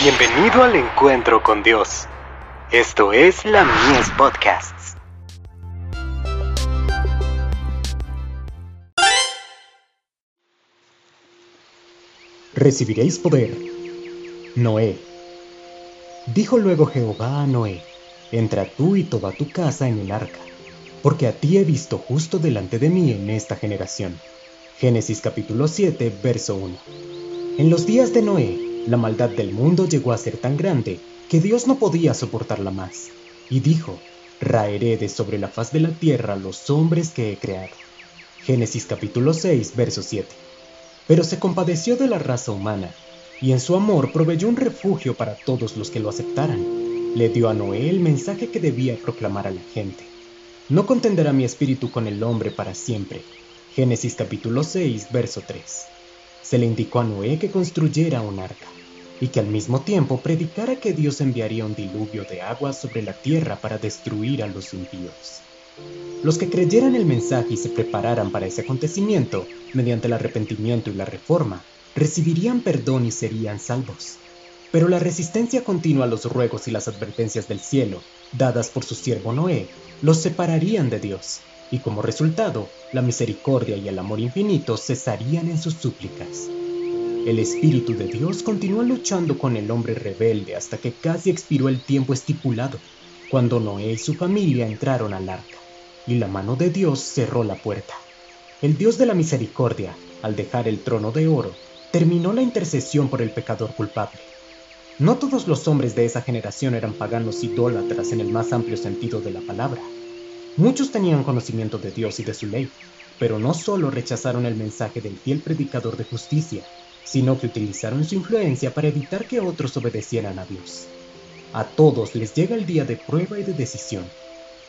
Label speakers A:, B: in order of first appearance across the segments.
A: Bienvenido al encuentro con Dios. Esto es la Mies Podcasts.
B: Recibiréis poder. Noé. Dijo luego Jehová a Noé, entra tú y toda tu casa en el arca, porque a ti he visto justo delante de mí en esta generación. Génesis capítulo 7, verso 1. En los días de Noé, la maldad del mundo llegó a ser tan grande que Dios no podía soportarla más, y dijo, Raeré de sobre la faz de la tierra los hombres que he creado. Génesis capítulo 6, verso 7. Pero se compadeció de la raza humana, y en su amor proveyó un refugio para todos los que lo aceptaran. Le dio a Noé el mensaje que debía proclamar a la gente. No contenderá mi espíritu con el hombre para siempre. Génesis capítulo 6, verso 3. Se le indicó a Noé que construyera un arca y que al mismo tiempo predicara que Dios enviaría un diluvio de agua sobre la tierra para destruir a los impíos. Los que creyeran el mensaje y se prepararan para ese acontecimiento, mediante el arrepentimiento y la reforma, recibirían perdón y serían salvos. Pero la resistencia continua a los ruegos y las advertencias del cielo, dadas por su siervo Noé, los separarían de Dios, y como resultado, la misericordia y el amor infinito cesarían en sus súplicas. El Espíritu de Dios continúa luchando con el hombre rebelde hasta que casi expiró el tiempo estipulado, cuando Noé y su familia entraron al arca, y la mano de Dios cerró la puerta. El Dios de la misericordia, al dejar el trono de oro, terminó la intercesión por el pecador culpable. No todos los hombres de esa generación eran paganos idólatras en el más amplio sentido de la palabra. Muchos tenían conocimiento de Dios y de su ley, pero no solo rechazaron el mensaje del fiel predicador de justicia, sino que utilizaron su influencia para evitar que otros obedecieran a Dios. A todos les llega el día de prueba y de decisión.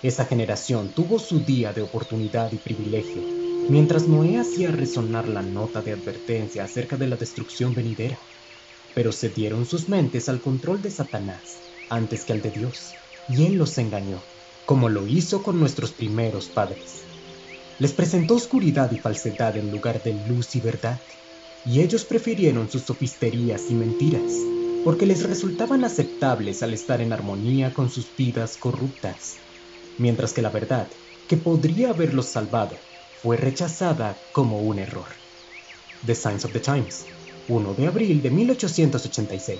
B: Esa generación tuvo su día de oportunidad y privilegio, mientras Noé hacía resonar la nota de advertencia acerca de la destrucción venidera. Pero se dieron sus mentes al control de Satanás antes que al de Dios, y él los engañó, como lo hizo con nuestros primeros padres. Les presentó oscuridad y falsedad en lugar de luz y verdad y ellos prefirieron sus sofisterías y mentiras, porque les resultaban aceptables al estar en armonía con sus vidas corruptas, mientras que la verdad, que podría haberlos salvado, fue rechazada como un error. The Signs of the Times, 1 de abril de 1886.